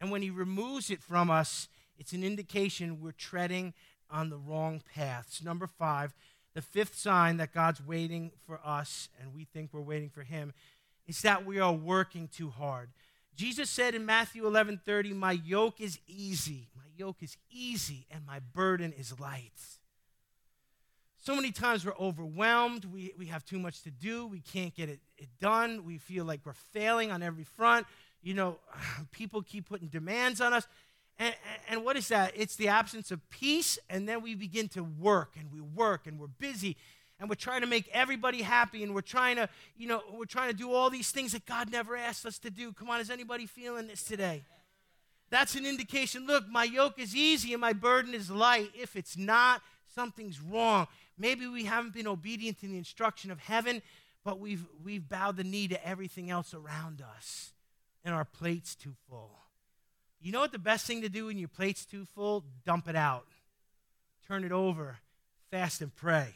A: And when he removes it from us, it's an indication we're treading on the wrong paths. Number five, the fifth sign that God's waiting for us and we think we're waiting for him is that we are working too hard. Jesus said in Matthew 11:30, "My yoke is easy. My yoke is easy and my burden is light." So many times we're overwhelmed. We, we have too much to do. We can't get it, it done. We feel like we're failing on every front. You know, (sighs) people keep putting demands on us. And, and what is that? It's the absence of peace, and then we begin to work, and we work, and we're busy, and we're trying to make everybody happy, and we're trying to, you know, we're trying to do all these things that God never asked us to do. Come on, is anybody feeling this today? That's an indication. Look, my yoke is easy and my burden is light. If it's not, something's wrong. Maybe we haven't been obedient to the instruction of heaven, but we've, we've bowed the knee to everything else around us, and our plate's too full. You know what the best thing to do when your plate's too full? Dump it out. Turn it over. Fast and pray.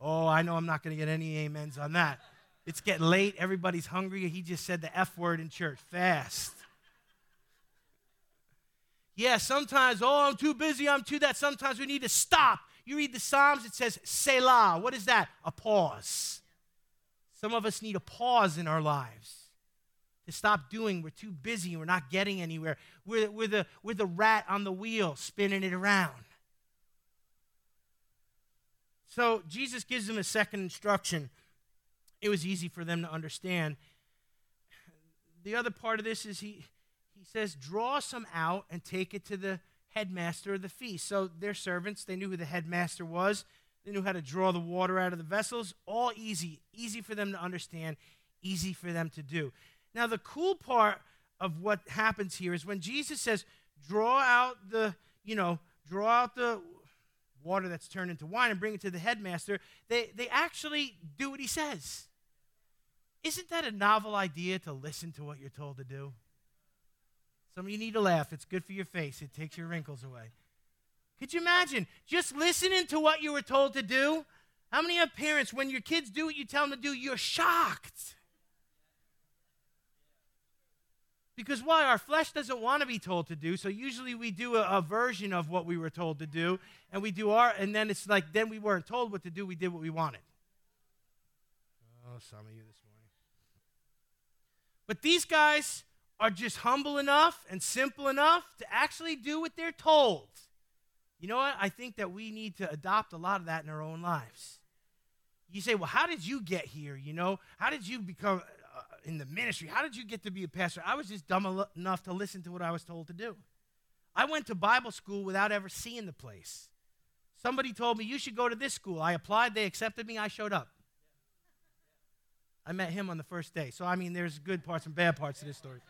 A: Oh, I know I'm not going to get any amens on that. It's getting late. Everybody's hungry. He just said the F word in church fast. Yeah, sometimes, oh, I'm too busy. I'm too that. Sometimes we need to stop. You read the Psalms, it says Selah. What is that? A pause. Some of us need a pause in our lives to stop doing. We're too busy. We're not getting anywhere. We're, we're, the, we're the rat on the wheel spinning it around. So Jesus gives them a second instruction. It was easy for them to understand. The other part of this is he, he says, draw some out and take it to the headmaster of the feast. So their servants, they knew who the headmaster was. They knew how to draw the water out of the vessels. All easy, easy for them to understand, easy for them to do. Now, the cool part of what happens here is when Jesus says, draw out the, you know, draw out the water that's turned into wine and bring it to the headmaster, they, they actually do what he says. Isn't that a novel idea to listen to what you're told to do? Some of you need to laugh. It's good for your face, it takes your wrinkles away. Could you imagine just listening to what you were told to do? How many have parents, when your kids do what you tell them to do, you're shocked? Because why? Our flesh doesn't want to be told to do, so usually we do a, a, version of what we were told to do, and we do our, and then it's like, then we weren't told what to do, we did what we wanted. Oh, some of you this morning. But these guys are just humble enough and simple enough to actually do what they're told. You know what? I think that we need to adopt a lot of that in our own lives. You say, well, how did you get here? You know, how did you become in the ministry. How did you get to be a pastor? I was just dumb enough to listen to what I was told to do. I went to Bible school without ever seeing the place. Somebody told me, You should go to this school. I applied, they accepted me, I showed up. I met him on the first day. So, I mean, there's good parts and bad parts to this story.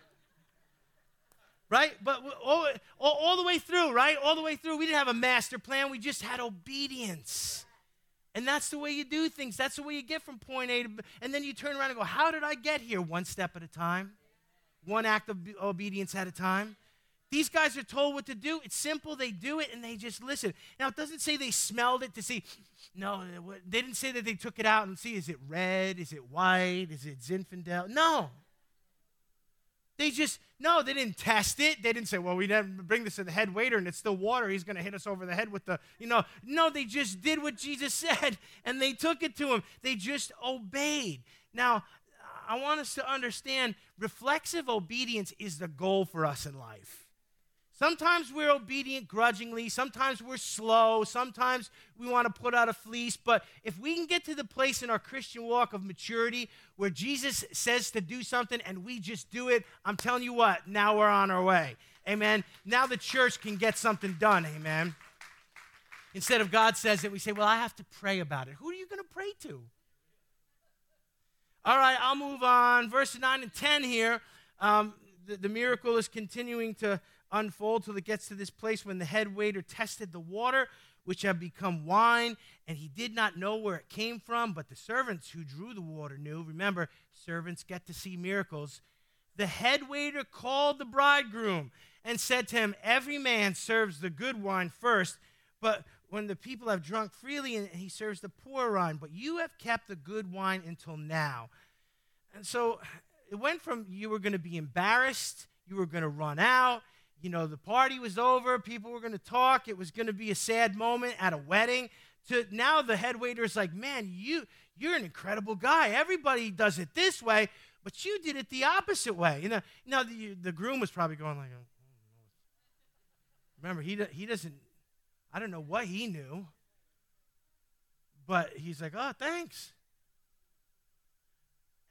A: Right? But all, all, all the way through, right? All the way through, we didn't have a master plan, we just had obedience. And that's the way you do things. That's the way you get from point A to B. And then you turn around and go, How did I get here? One step at a time, one act of obedience at a time. These guys are told what to do. It's simple. They do it and they just listen. Now, it doesn't say they smelled it to see. No, they didn't say that they took it out and see is it red? Is it white? Is it Zinfandel? No. They just, no, they didn't test it. They didn't say, well, we didn't bring this to the head waiter and it's still water. He's going to hit us over the head with the, you know. No, they just did what Jesus (laughs) said and they took it to him. They just obeyed. Now, I want us to understand reflexive obedience is the goal for us in life. Sometimes we're obedient grudgingly. Sometimes we're slow. Sometimes we want to put out a fleece. But if we can get to the place in our Christian walk of maturity where Jesus says to do something and we just do it, I'm telling you what, now we're on our way. Amen. Now the church can get something done. Amen. Instead of God says it, we say, well, I have to pray about it. Who are you going to pray to? All right, I'll move on. Verse 9 and 10 here. Um, the, the miracle is continuing to unfold till it gets to this place when the head waiter tested the water, which had become wine, and he did not know where it came from, but the servants who drew the water knew. Remember, servants get to see miracles. The head waiter called the bridegroom and said to him, Every man serves the good wine first, but when the people have drunk freely, and he serves the poor wine, but you have kept the good wine until now. And so it went from you were going to be embarrassed, you were going to run out, you know, the party was over, people were going to talk, it was going to be a sad moment at a wedding. To now the head waiter is like, man, you you're an incredible guy. Everybody does it this way, but you did it the opposite way. You know, now the, the groom was probably going like, remember he he doesn't, I don't know what he knew, but he's like, oh, thanks.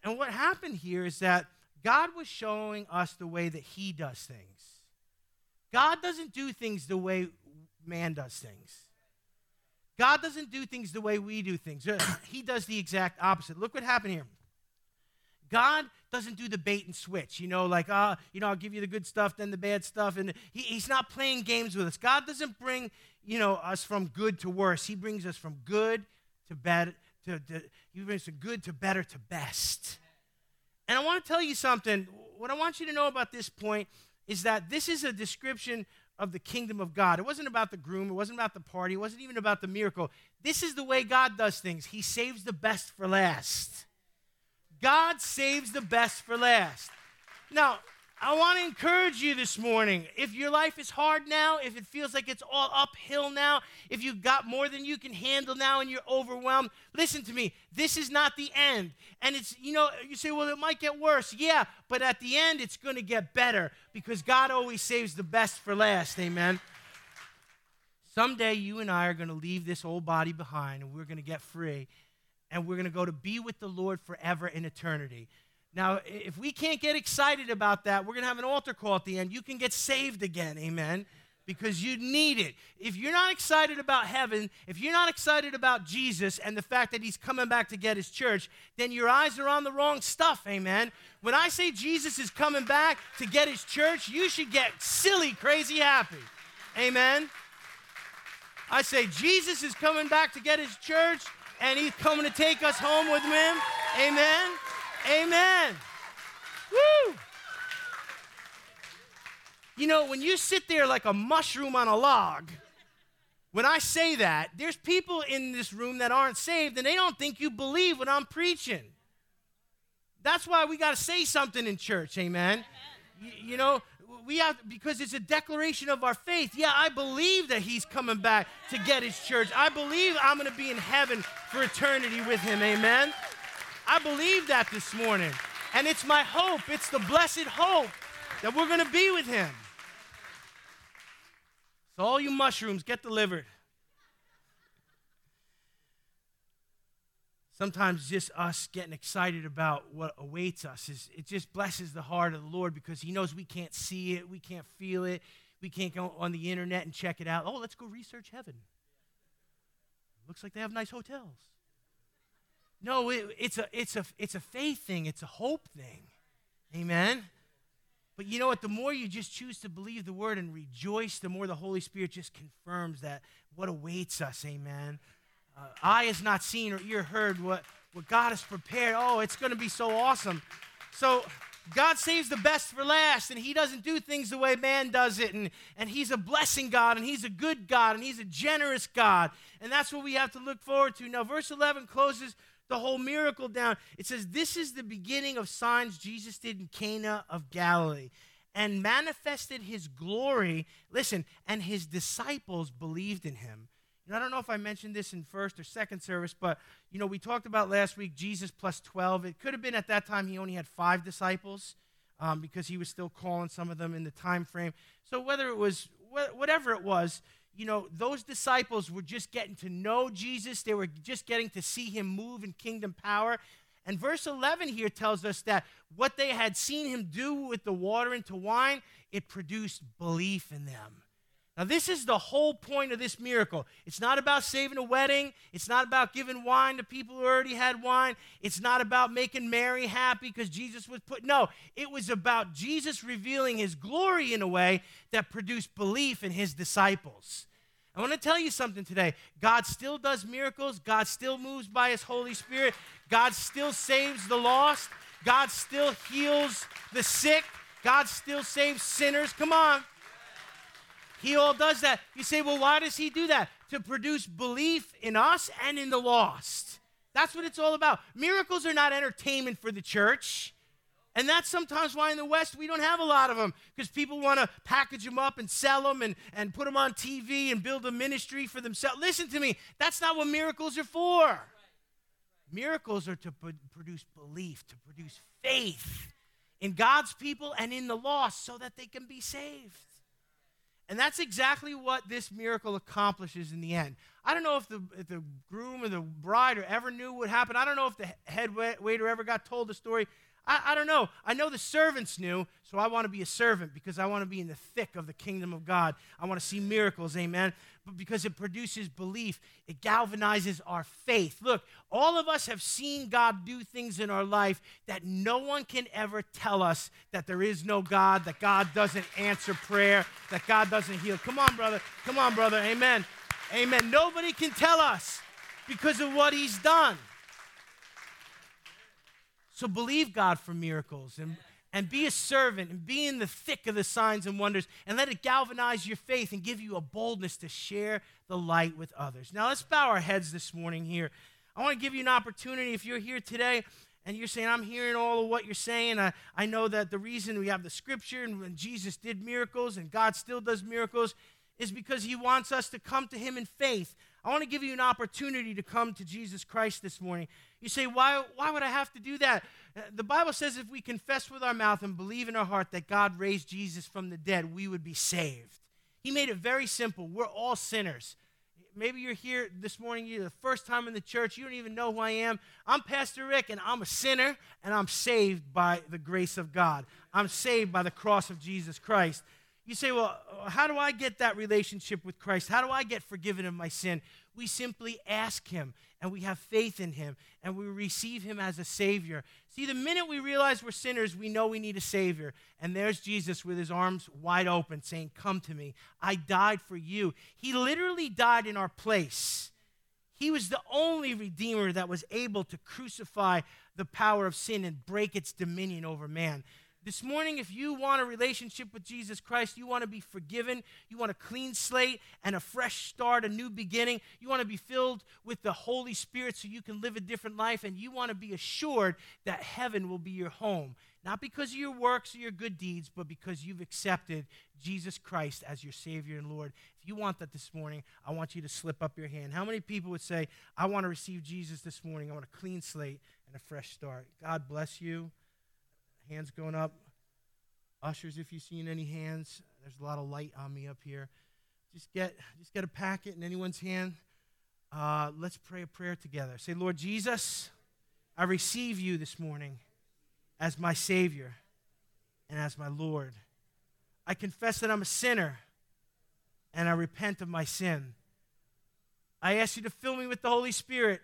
A: And what happened here is that God was showing us the way that He does things. God doesn't do things the way man does things. God doesn't do things the way we do things. (coughs) he does the exact opposite. Look what happened here. God doesn't do the bait and switch, you know, like, ah, uh, you know, I'll give you the good stuff, then the bad stuff. And he, he's not playing games with us. God doesn't bring, you know, us from good to worse. He brings us from good to bad, to, to he brings from good to better to best. And I want to tell you something. What I want you to know about this point is that this is a description of the kingdom of God. It wasn't about the groom, it wasn't about the party, it wasn't even about the miracle. This is the way God does things. He saves the best for last. God saves the best for last. Now, I want to encourage you this morning. If your life is hard now, if it feels like it's all uphill now, if you've got more than you can handle now and you're overwhelmed, listen to me. This is not the end. And it's, you know, you say, well, it might get worse. Yeah, but at the end, it's going to get better because God always saves the best for last. Amen. Someday, you and I are going to leave this old body behind and we're going to get free and we're going to go to be with the Lord forever in eternity. Now, if we can't get excited about that, we're going to have an altar call at the end. You can get saved again, amen, because you need it. If you're not excited about heaven, if you're not excited about Jesus and the fact that he's coming back to get his church, then your eyes are on the wrong stuff, amen. When I say Jesus is coming back to get his church, you should get silly, crazy happy, amen. I say Jesus is coming back to get his church and he's coming to take us home with him, amen. Amen. Woo! You know, when you sit there like a mushroom on a log, when I say that, there's people in this room that aren't saved and they don't think you believe what I'm preaching. That's why we got to say something in church, amen. You, you know, we have because it's a declaration of our faith. Yeah, I believe that he's coming back to get his church. I believe I'm going to be in heaven for eternity with him. Amen. I believe that this morning. And it's my hope, it's the blessed hope that we're going to be with him. So, all you mushrooms, get delivered. Sometimes just us getting excited about what awaits us is it just blesses the heart of the Lord because He knows we can't see it, we can't feel it, we can't go on the internet and check it out. Oh, let's go research heaven. Looks like they have nice hotels. No, it, it's, a, it's, a, it's a faith thing, it's a hope thing. Amen? But you know what? The more you just choose to believe the word and rejoice, the more the Holy Spirit just confirms that what awaits us. Amen? Uh, eye has not seen or ear heard what, what God has prepared. Oh, it's going to be so awesome. So, God saves the best for last, and He doesn't do things the way man does it. And, and He's a blessing God, and He's a good God, and He's a generous God. And that's what we have to look forward to. Now, verse 11 closes the whole miracle down. It says, This is the beginning of signs Jesus did in Cana of Galilee and manifested his glory. Listen, and his disciples believed in him. I don't know if I mentioned this in first or second service, but you know, we talked about last week Jesus plus 12. It could have been at that time he only had five disciples. um, because he was still calling some of them in the time frame. So whether it was whatever it was, you know, those disciples were just getting to know Jesus. They were just getting to see him move in kingdom power. And verse 11 here tells us that what they had seen him do with the water into wine, it produced belief in them. Now, this is the whole point of this miracle. It's not about saving a wedding. It's not about giving wine to people who already had wine. It's not about making Mary happy because Jesus was put. No, it was about Jesus revealing his glory in a way that produced belief in his disciples. I want to tell you something today. God still does miracles. God still moves by his Holy Spirit. God still saves the lost. God still heals the sick. God still saves sinners. Come on. He all does that. You say, well, why does he do that? To produce belief in us and in the lost. That's what it's all about. Miracles are not entertainment for the church. And that's sometimes why in the West we don't have a lot of them because people want to package them up and sell them and, and put them on TV and build a ministry for themselves. Listen to me, that's not what miracles are for. Miracles are to produce belief, to produce faith in God's people and in the lost so that they can be saved. And that's exactly what this miracle accomplishes in the end. I don't know if the, if the groom or the bride or ever knew what happened. I don't know if the head waiter ever got told the story. I, I don't know. I know the servants knew, so I want to be a servant because I want to be in the thick of the kingdom of God. I want to see miracles, amen. But because it produces belief, it galvanizes our faith. Look, all of us have seen God do things in our life that no one can ever tell us that there is no God, that God doesn't answer prayer, that God doesn't heal. Come on, brother. Come on, brother. Amen. Amen. Nobody can tell us because of what he's done. So believe God for miracles and, and be a servant and be in the thick of the signs and wonders and let it galvanize your faith and give you a boldness to share the light with others. Now, let's bow our heads this morning here. I want to give you an opportunity if you're here today and you're saying, I'm hearing all of what you're saying. I, I know that the reason we have the scripture and when Jesus did miracles and God still does miracles is because he wants us to come to him in faith. I want to give you an opportunity to come to Jesus Christ this morning. You say, why, why would I have to do that? Uh, the Bible says if we confess with our mouth and believe in our heart that God raised Jesus from the dead, we would be saved. He made it very simple. We're all sinners. Maybe you're here this morning, you're the first time in the church, you don't even know who I am. I'm Pastor Rick, and I'm a sinner, and I'm saved by the grace of God. I'm saved by the cross of Jesus Christ. You say, well, how do I get that relationship with Christ? How do I get forgiven of my sin? We simply ask Him and we have faith in Him and we receive Him as a Savior. See, the minute we realize we're sinners, we know we need a Savior. And there's Jesus with His arms wide open saying, Come to me. I died for you. He literally died in our place. He was the only Redeemer that was able to crucify the power of sin and break its dominion over man. This morning, if you want a relationship with Jesus Christ, you want to be forgiven, you want a clean slate and a fresh start, a new beginning, you want to be filled with the Holy Spirit so you can live a different life, and you want to be assured that heaven will be your home. Not because of your works or your good deeds, but because you've accepted Jesus Christ as your Savior and Lord. If you want that this morning, I want you to slip up your hand. How many people would say, I want to receive Jesus this morning? I want a clean slate and a fresh start. God bless you. Hands going up. Ushers, if you've seen any hands, there's a lot of light on me up here. Just get, just get a packet in anyone's hand. Uh, let's pray a prayer together. Say, Lord Jesus, I receive you this morning as my Savior and as my Lord. I confess that I'm a sinner and I repent of my sin. I ask you to fill me with the Holy Spirit.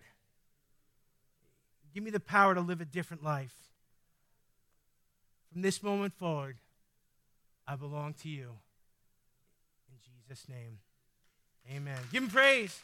A: Give me the power to live a different life. From this moment forward, I belong to you. In Jesus' name, amen. Give him praise.